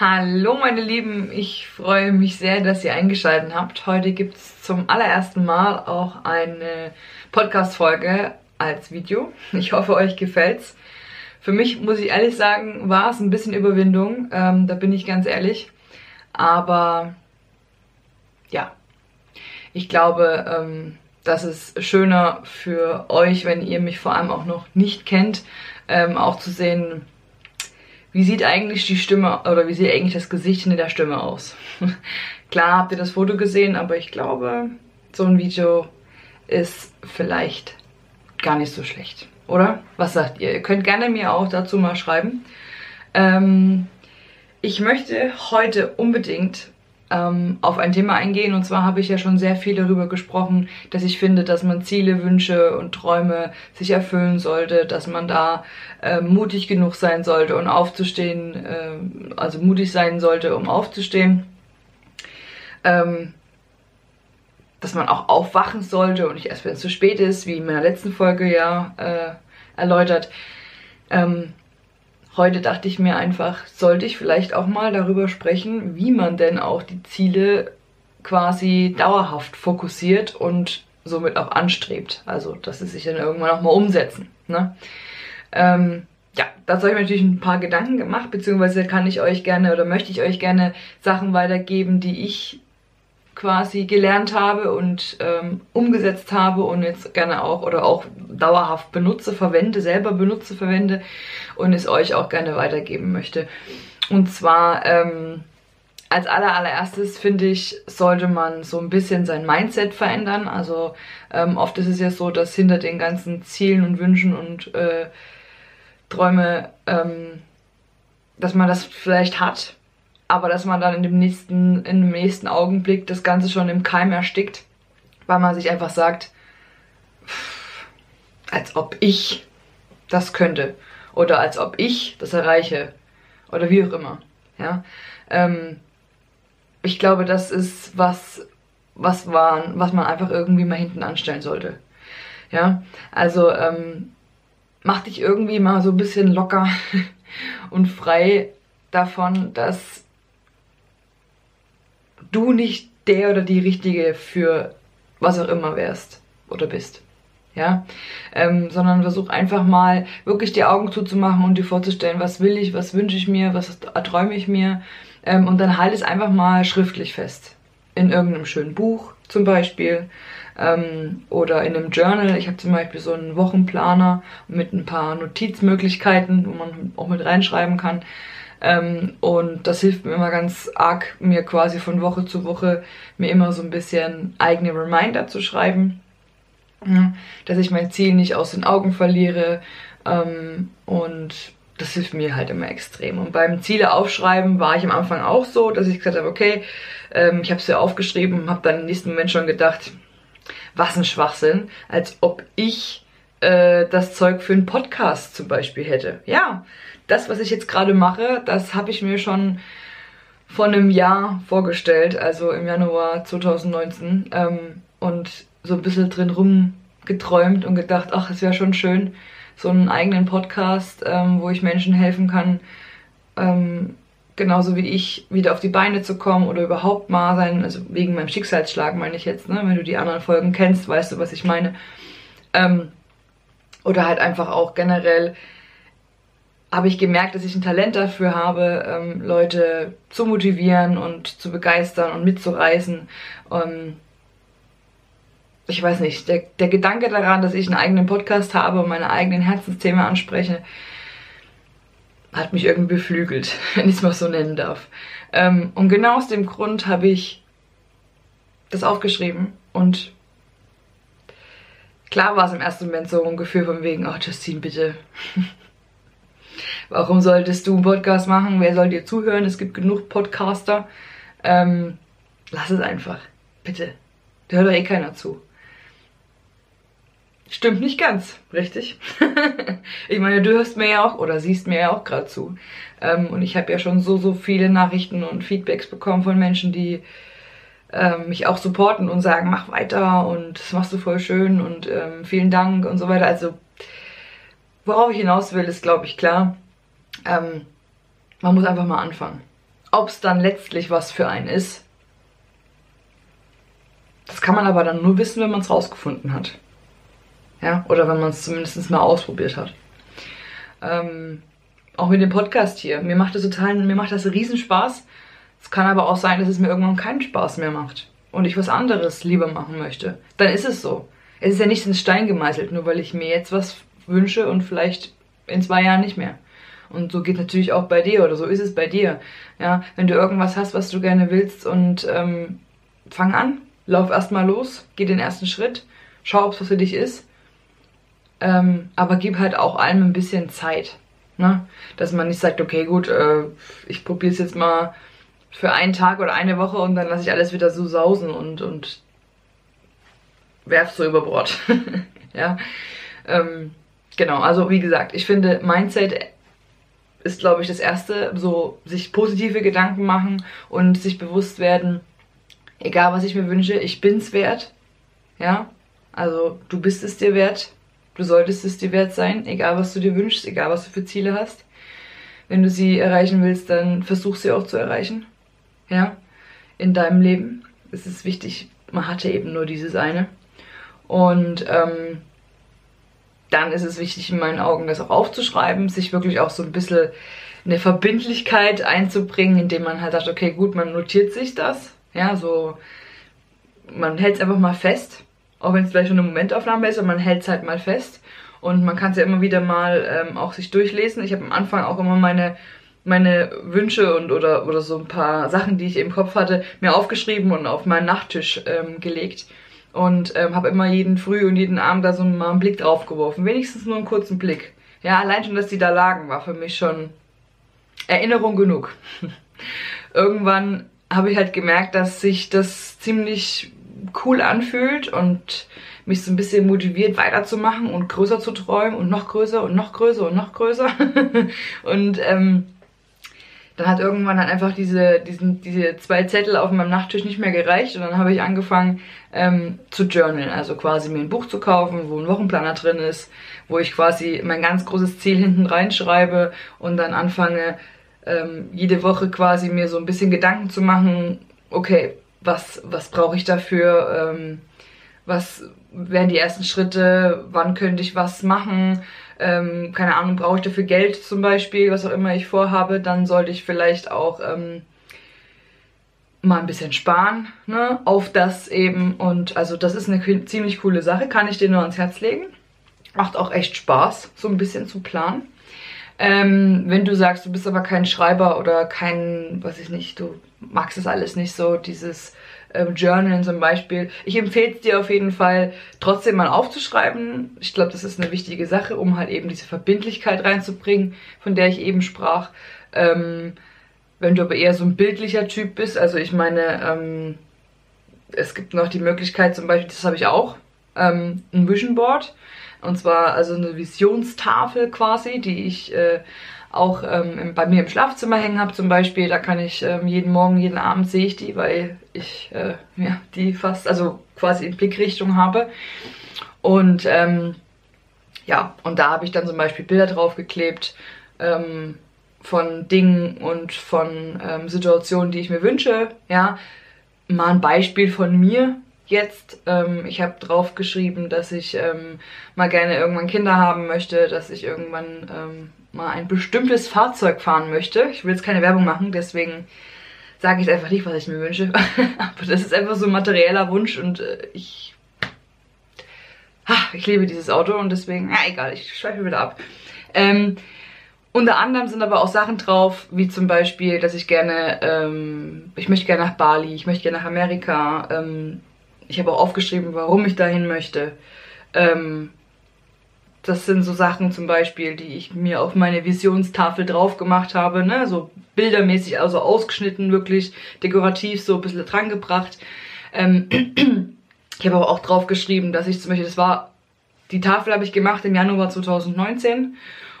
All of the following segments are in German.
Hallo meine Lieben, ich freue mich sehr, dass ihr eingeschaltet habt. Heute gibt es zum allerersten Mal auch eine Podcast-Folge als Video. Ich hoffe, euch gefällt's. Für mich, muss ich ehrlich sagen, war es ein bisschen Überwindung, ähm, da bin ich ganz ehrlich. Aber ja, ich glaube, ähm, das ist schöner für euch, wenn ihr mich vor allem auch noch nicht kennt, ähm, auch zu sehen, wie sieht eigentlich die Stimme oder wie sieht eigentlich das Gesicht hinter der Stimme aus? Klar habt ihr das Foto gesehen, aber ich glaube, so ein Video ist vielleicht gar nicht so schlecht. Oder? Was sagt ihr? Ihr könnt gerne mir auch dazu mal schreiben. Ähm, ich möchte heute unbedingt ähm, auf ein Thema eingehen. Und zwar habe ich ja schon sehr viel darüber gesprochen, dass ich finde, dass man Ziele, Wünsche und Träume sich erfüllen sollte, dass man da äh, mutig genug sein sollte, um aufzustehen, äh, also mutig sein sollte, um aufzustehen. Ähm, dass man auch aufwachen sollte und nicht erst, wenn es zu spät ist, wie in meiner letzten Folge ja äh, erläutert. Ähm, heute dachte ich mir einfach, sollte ich vielleicht auch mal darüber sprechen, wie man denn auch die Ziele quasi dauerhaft fokussiert und somit auch anstrebt. Also, dass sie sich dann irgendwann auch mal umsetzen. Ne? Ähm, ja, dazu habe ich mir natürlich ein paar Gedanken gemacht, beziehungsweise kann ich euch gerne oder möchte ich euch gerne Sachen weitergeben, die ich quasi gelernt habe und ähm, umgesetzt habe und jetzt gerne auch oder auch dauerhaft benutze, verwende, selber benutze, verwende und es euch auch gerne weitergeben möchte. Und zwar ähm, als aller, allererstes finde ich, sollte man so ein bisschen sein Mindset verändern. Also ähm, oft ist es ja so, dass hinter den ganzen Zielen und Wünschen und äh, Träume, ähm, dass man das vielleicht hat, aber dass man dann in dem nächsten, in dem nächsten Augenblick das Ganze schon im Keim erstickt, weil man sich einfach sagt, als ob ich das könnte oder als ob ich das erreiche oder wie auch immer. Ja, ähm, ich glaube, das ist was, was man, was man einfach irgendwie mal hinten anstellen sollte. Ja, also ähm, mach dich irgendwie mal so ein bisschen locker und frei davon, dass du nicht der oder die Richtige für was auch immer wärst oder bist. Ja, ähm, sondern versuch einfach mal wirklich die Augen zuzumachen und dir vorzustellen, was will ich, was wünsche ich mir, was erträume ich mir ähm, und dann halt es einfach mal schriftlich fest. In irgendeinem schönen Buch zum Beispiel ähm, oder in einem Journal. Ich habe zum Beispiel so einen Wochenplaner mit ein paar Notizmöglichkeiten, wo man auch mit reinschreiben kann. Ähm, und das hilft mir immer ganz arg, mir quasi von Woche zu Woche mir immer so ein bisschen eigene Reminder zu schreiben, dass ich mein Ziel nicht aus den Augen verliere. Ähm, und das hilft mir halt immer extrem. Und beim Ziele aufschreiben war ich am Anfang auch so, dass ich gesagt habe, okay, ähm, ich habe es ja aufgeschrieben und habe dann im nächsten Moment schon gedacht, was ein Schwachsinn, als ob ich äh, das Zeug für einen Podcast zum Beispiel hätte. Ja, das, was ich jetzt gerade mache, das habe ich mir schon vor einem Jahr vorgestellt, also im Januar 2019, ähm, und so ein bisschen drin rumgeträumt und gedacht, ach, es wäre schon schön, so einen eigenen Podcast, ähm, wo ich Menschen helfen kann, ähm, genauso wie ich, wieder auf die Beine zu kommen oder überhaupt mal sein, also wegen meinem Schicksalsschlag meine ich jetzt, ne? wenn du die anderen Folgen kennst, weißt du, was ich meine. Ähm, oder halt einfach auch generell habe ich gemerkt, dass ich ein Talent dafür habe, ähm, Leute zu motivieren und zu begeistern und mitzureißen. Ähm, ich weiß nicht, der, der Gedanke daran, dass ich einen eigenen Podcast habe und meine eigenen Herzensthemen anspreche, hat mich irgendwie beflügelt, wenn ich es mal so nennen darf. Ähm, und genau aus dem Grund habe ich das aufgeschrieben und klar war es im ersten Moment so ein Gefühl von wegen, oh Justine, bitte. Warum solltest du einen Podcast machen? Wer soll dir zuhören? Es gibt genug Podcaster. Ähm, lass es einfach. Bitte. Da hört doch eh keiner zu. Stimmt nicht ganz, richtig? ich meine, du hörst mir ja auch oder siehst mir ja auch gerade zu. Ähm, und ich habe ja schon so, so viele Nachrichten und Feedbacks bekommen von Menschen, die ähm, mich auch supporten und sagen, mach weiter und das machst du voll schön und ähm, vielen Dank und so weiter. Also, worauf ich hinaus will, ist, glaube ich, klar. Ähm, man muss einfach mal anfangen. Ob es dann letztlich was für einen ist, das kann man aber dann nur wissen, wenn man es rausgefunden hat. Ja, oder wenn man es zumindest mal ausprobiert hat. Ähm, auch mit dem Podcast hier. Mir macht das total, mir macht das riesen Spaß. Es kann aber auch sein, dass es mir irgendwann keinen Spaß mehr macht und ich was anderes lieber machen möchte. Dann ist es so. Es ist ja nicht ins Stein gemeißelt, nur weil ich mir jetzt was wünsche und vielleicht in zwei Jahren nicht mehr. Und so geht natürlich auch bei dir oder so ist es bei dir. Ja, wenn du irgendwas hast, was du gerne willst und ähm, fang an, lauf erstmal los, geh den ersten Schritt, schau, ob es was für dich ist. Ähm, aber gib halt auch allem ein bisschen Zeit. Ne? Dass man nicht sagt, okay, gut, äh, ich probiere es jetzt mal für einen Tag oder eine Woche und dann lasse ich alles wieder so sausen und, und werf so über Bord. ja. Ähm, genau, also wie gesagt, ich finde, Mindset ist, glaube ich, das erste, so sich positive Gedanken machen und sich bewusst werden, egal was ich mir wünsche, ich bin's wert. Ja, also du bist es dir wert. Du solltest es dir wert sein, egal was du dir wünschst, egal was du für Ziele hast. Wenn du sie erreichen willst, dann versuch sie auch zu erreichen. Ja, in deinem Leben. Es ist wichtig, man hatte eben nur dieses eine. Und ähm, dann ist es wichtig, in meinen Augen das auch aufzuschreiben, sich wirklich auch so ein bisschen eine Verbindlichkeit einzubringen, indem man halt sagt, okay, gut, man notiert sich das. Ja, so, man hält es einfach mal fest, auch wenn es vielleicht schon eine Momentaufnahme ist, aber man hält es halt mal fest. Und man kann es ja immer wieder mal ähm, auch sich durchlesen. Ich habe am Anfang auch immer meine meine Wünsche und oder, oder so ein paar Sachen, die ich im Kopf hatte, mir aufgeschrieben und auf meinen Nachttisch ähm, gelegt und ähm, habe immer jeden Früh und jeden Abend da so mal einen Blick drauf geworfen. Wenigstens nur einen kurzen Blick. Ja, allein schon, dass die da lagen, war für mich schon Erinnerung genug. Irgendwann habe ich halt gemerkt, dass sich das ziemlich cool anfühlt und mich so ein bisschen motiviert weiterzumachen und größer zu träumen und noch größer und noch größer und noch größer. und ähm, dann hat irgendwann dann einfach diese, diesen, diese zwei Zettel auf meinem Nachttisch nicht mehr gereicht und dann habe ich angefangen ähm, zu journalen, also quasi mir ein Buch zu kaufen, wo ein Wochenplaner drin ist, wo ich quasi mein ganz großes Ziel hinten reinschreibe und dann anfange ähm, jede Woche quasi mir so ein bisschen Gedanken zu machen, okay, was, was brauche ich dafür, ähm, was wären die ersten Schritte, wann könnte ich was machen, ähm, keine Ahnung, brauche ich dafür Geld zum Beispiel, was auch immer ich vorhabe, dann sollte ich vielleicht auch ähm, mal ein bisschen sparen, ne, auf das eben und also das ist eine ziemlich coole Sache, kann ich dir nur ans Herz legen. Macht auch echt Spaß, so ein bisschen zu planen. Ähm, wenn du sagst, du bist aber kein Schreiber oder kein, weiß ich nicht, du magst das alles nicht so, dieses ähm, Journalen zum Beispiel. Ich empfehle es dir auf jeden Fall, trotzdem mal aufzuschreiben. Ich glaube, das ist eine wichtige Sache, um halt eben diese Verbindlichkeit reinzubringen, von der ich eben sprach. Ähm, wenn du aber eher so ein bildlicher Typ bist, also ich meine, ähm, es gibt noch die Möglichkeit zum Beispiel, das habe ich auch, ähm, ein Vision Board. Und zwar also eine Visionstafel quasi, die ich äh, auch ähm, bei mir im Schlafzimmer hängen habe zum Beispiel. Da kann ich ähm, jeden Morgen, jeden Abend sehe ich die, weil ich äh, ja, die fast, also quasi in Blickrichtung habe. Und ähm, ja, und da habe ich dann zum Beispiel Bilder draufgeklebt ähm, von Dingen und von ähm, Situationen, die ich mir wünsche. Ja, mal ein Beispiel von mir jetzt. Ähm, ich habe draufgeschrieben, dass ich ähm, mal gerne irgendwann Kinder haben möchte, dass ich irgendwann ähm, mal ein bestimmtes Fahrzeug fahren möchte. Ich will jetzt keine Werbung machen, deswegen sage ich einfach nicht, was ich mir wünsche. Aber das ist einfach so ein materieller Wunsch und äh, ich, ha, ich liebe dieses Auto und deswegen, ja egal, ich schweife wieder ab. Ähm, unter anderem sind aber auch Sachen drauf, wie zum Beispiel, dass ich gerne, ähm, ich möchte gerne nach Bali, ich möchte gerne nach Amerika. Ähm, ich habe auch aufgeschrieben, warum ich dahin möchte. Ähm, das sind so Sachen zum Beispiel, die ich mir auf meine Visionstafel drauf gemacht habe, ne? so bildermäßig, also ausgeschnitten, wirklich dekorativ, so ein bisschen dran gebracht. Ähm, ich habe aber auch drauf geschrieben, dass ich zum Beispiel, das war, die Tafel habe ich gemacht im Januar 2019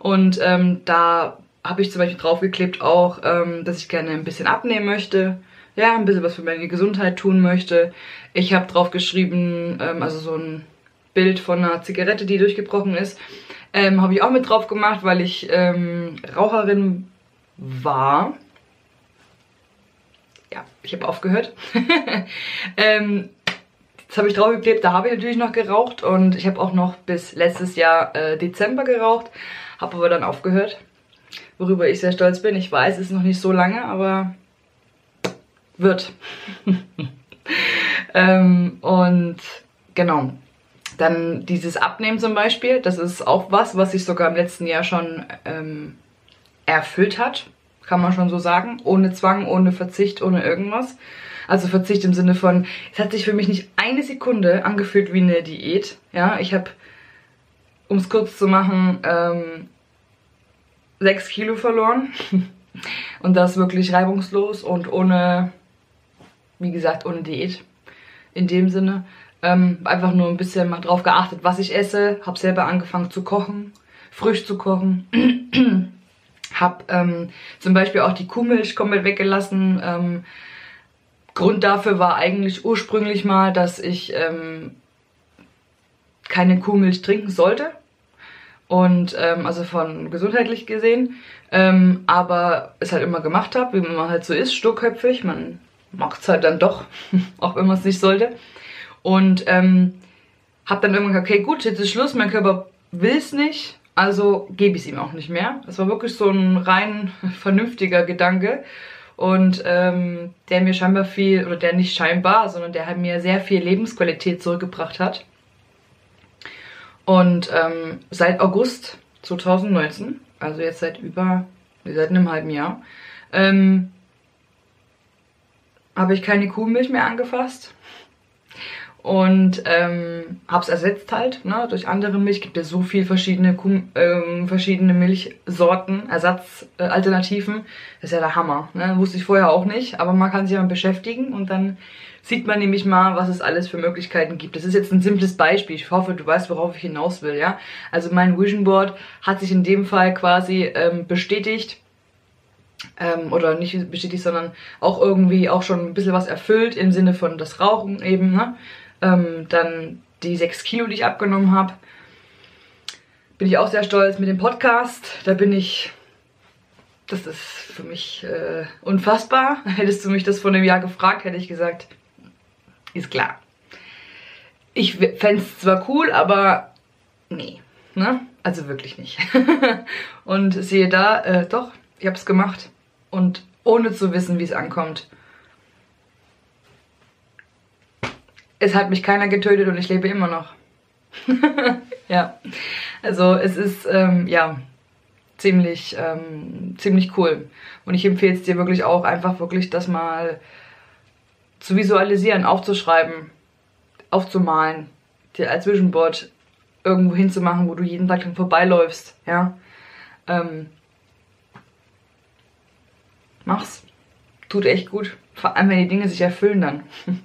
und ähm, da habe ich zum Beispiel draufgeklebt auch, ähm, dass ich gerne ein bisschen abnehmen möchte, ja, ein bisschen was für meine Gesundheit tun möchte. Ich habe drauf geschrieben, ähm, also so ein Bild von einer Zigarette, die durchgebrochen ist. Ähm, Habe ich auch mit drauf gemacht, weil ich ähm, Raucherin war. ja, ich habe aufgehört. ähm, jetzt habe ich draufgeklebt, da habe ich natürlich noch geraucht und ich habe auch noch bis letztes Jahr äh, Dezember geraucht, habe aber dann aufgehört, worüber ich sehr stolz bin. Ich weiß, es ist noch nicht so lange, aber wird. ähm, und genau, dann dieses Abnehmen zum Beispiel, das ist auch was, was sich sogar im letzten Jahr schon ähm, erfüllt hat, kann man schon so sagen. Ohne Zwang, ohne Verzicht, ohne irgendwas. Also Verzicht im Sinne von, es hat sich für mich nicht eine Sekunde angefühlt wie eine Diät. Ja, ich habe, um es kurz zu machen, ähm, sechs Kilo verloren. und das wirklich reibungslos und ohne, wie gesagt, ohne Diät. In dem Sinne. Ähm, einfach nur ein bisschen mal drauf geachtet, was ich esse. Hab selber angefangen zu kochen, frisch zu kochen. hab ähm, zum Beispiel auch die Kuhmilch komplett weggelassen. Ähm, Grund dafür war eigentlich ursprünglich mal, dass ich ähm, keine Kuhmilch trinken sollte. Und ähm, also von gesundheitlich gesehen. Ähm, aber es halt immer gemacht habe, wie man halt so ist, sturköpfig. Man macht es halt dann doch, auch wenn man es nicht sollte. Und ähm, habe dann irgendwann gesagt, okay, gut, jetzt ist Schluss, mein Körper will es nicht, also gebe ich es ihm auch nicht mehr. Das war wirklich so ein rein vernünftiger Gedanke und ähm, der mir scheinbar viel, oder der nicht scheinbar, sondern der halt mir sehr viel Lebensqualität zurückgebracht hat. Und ähm, seit August 2019, also jetzt seit über, seit einem halben Jahr, ähm, habe ich keine Kuhmilch mehr angefasst und ähm, habe es ersetzt halt ne, durch andere Milch. Gibt ja so viel verschiedene ähm, verschiedene Milchsorten, Ersatzalternativen. Äh, das ist ja der Hammer. Ne? Wusste ich vorher auch nicht, aber man kann sich mal beschäftigen und dann sieht man nämlich mal, was es alles für Möglichkeiten gibt. Das ist jetzt ein simples Beispiel. Ich hoffe, du weißt, worauf ich hinaus will. Ja, also mein Vision Board hat sich in dem Fall quasi ähm, bestätigt. Ähm, oder nicht bestätigt, sondern auch irgendwie auch schon ein bisschen was erfüllt im Sinne von das Rauchen eben, ne? Ähm, dann die 6 Kilo, die ich abgenommen habe. Bin ich auch sehr stolz mit dem Podcast. Da bin ich. Das ist für mich äh, unfassbar. Hättest du mich das vor einem Jahr gefragt, hätte ich gesagt, ist klar. Ich fände es zwar cool, aber nee. Ne? Also wirklich nicht. und siehe da, äh, doch, ich habe es gemacht. Und ohne zu wissen, wie es ankommt. Es hat mich keiner getötet und ich lebe immer noch. ja, also es ist, ähm, ja, ziemlich, ähm, ziemlich cool. Und ich empfehle es dir wirklich auch, einfach wirklich das mal zu visualisieren, aufzuschreiben, aufzumalen, dir als Vision Board irgendwo hinzumachen, wo du jeden Tag dann vorbeiläufst, ja. Ähm, mach's. Tut echt gut. Vor allem, wenn die Dinge sich erfüllen dann.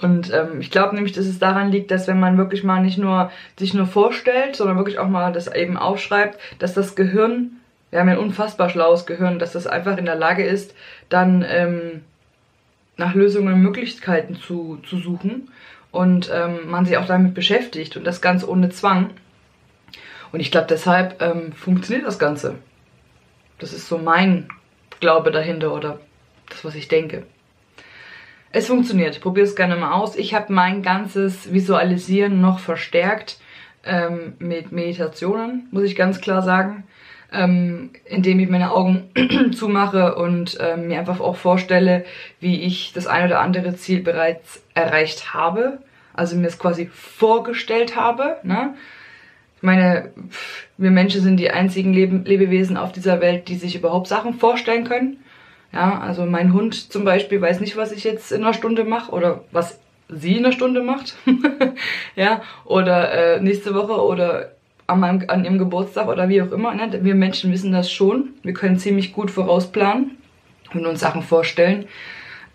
Und ähm, ich glaube nämlich, dass es daran liegt, dass wenn man wirklich mal nicht nur sich nur vorstellt, sondern wirklich auch mal das eben aufschreibt, dass das Gehirn, wir haben ja ein unfassbar schlaues Gehirn, dass das einfach in der Lage ist, dann ähm, nach Lösungen und Möglichkeiten zu, zu suchen und ähm, man sich auch damit beschäftigt und das ganz ohne Zwang. Und ich glaube, deshalb ähm, funktioniert das Ganze. Das ist so mein Glaube dahinter oder das, was ich denke. Es funktioniert. Probier es gerne mal aus. Ich habe mein ganzes Visualisieren noch verstärkt ähm, mit Meditationen, muss ich ganz klar sagen. Ähm, indem ich meine Augen zumache und ähm, mir einfach auch vorstelle, wie ich das ein oder andere Ziel bereits erreicht habe. Also mir es quasi vorgestellt habe. Ne? Ich meine, wir Menschen sind die einzigen Leb Lebewesen auf dieser Welt, die sich überhaupt Sachen vorstellen können. Ja, also mein Hund zum Beispiel weiß nicht, was ich jetzt in einer Stunde mache oder was sie in einer Stunde macht. ja, oder äh, nächste Woche oder an, meinem, an ihrem Geburtstag oder wie auch immer. Ne? Wir Menschen wissen das schon. Wir können ziemlich gut vorausplanen und uns Sachen vorstellen.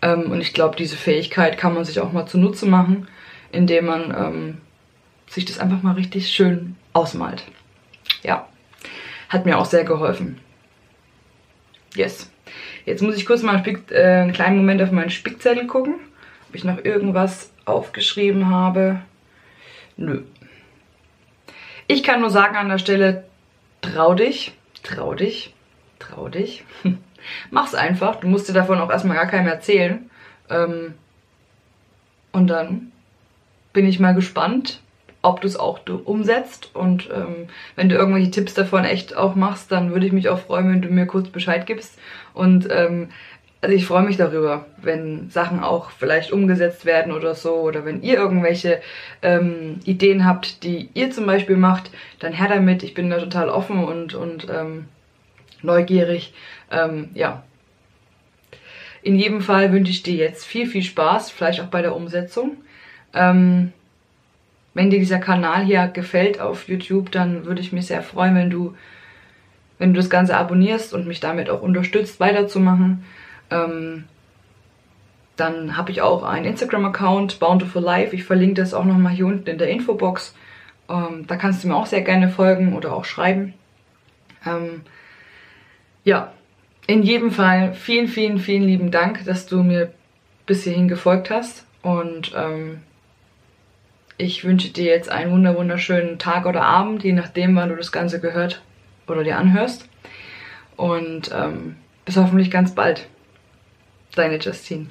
Ähm, und ich glaube, diese Fähigkeit kann man sich auch mal zunutze machen, indem man ähm, sich das einfach mal richtig schön ausmalt. Ja, hat mir auch sehr geholfen. Yes. Jetzt muss ich kurz mal einen, äh, einen kleinen Moment auf meinen Spickzettel gucken, ob ich noch irgendwas aufgeschrieben habe. Nö. Ich kann nur sagen an der Stelle, trau dich, trau dich, trau dich. mach's einfach. Du musst dir davon auch erstmal gar keinem erzählen. Ähm, und dann bin ich mal gespannt, ob du es auch umsetzt. Und ähm, wenn du irgendwelche Tipps davon echt auch machst, dann würde ich mich auch freuen, wenn du mir kurz Bescheid gibst. Und ähm, also ich freue mich darüber, wenn Sachen auch vielleicht umgesetzt werden oder so. Oder wenn ihr irgendwelche ähm, Ideen habt, die ihr zum Beispiel macht, dann her damit. Ich bin da total offen und, und ähm, neugierig. Ähm, ja. In jedem Fall wünsche ich dir jetzt viel, viel Spaß, vielleicht auch bei der Umsetzung. Ähm, wenn dir dieser Kanal hier gefällt auf YouTube, dann würde ich mich sehr freuen, wenn du, wenn du das Ganze abonnierst und mich damit auch unterstützt, weiterzumachen. Ähm, dann habe ich auch einen Instagram-Account, Bountiful Life. Ich verlinke das auch nochmal hier unten in der Infobox. Ähm, da kannst du mir auch sehr gerne folgen oder auch schreiben. Ähm, ja, in jedem Fall vielen, vielen, vielen lieben Dank, dass du mir bis hierhin gefolgt hast. Und ähm, ich wünsche dir jetzt einen wunderschönen Tag oder Abend, je nachdem, wann du das Ganze gehört oder dir anhörst. Und ähm, bis hoffentlich ganz bald. Deine Justine.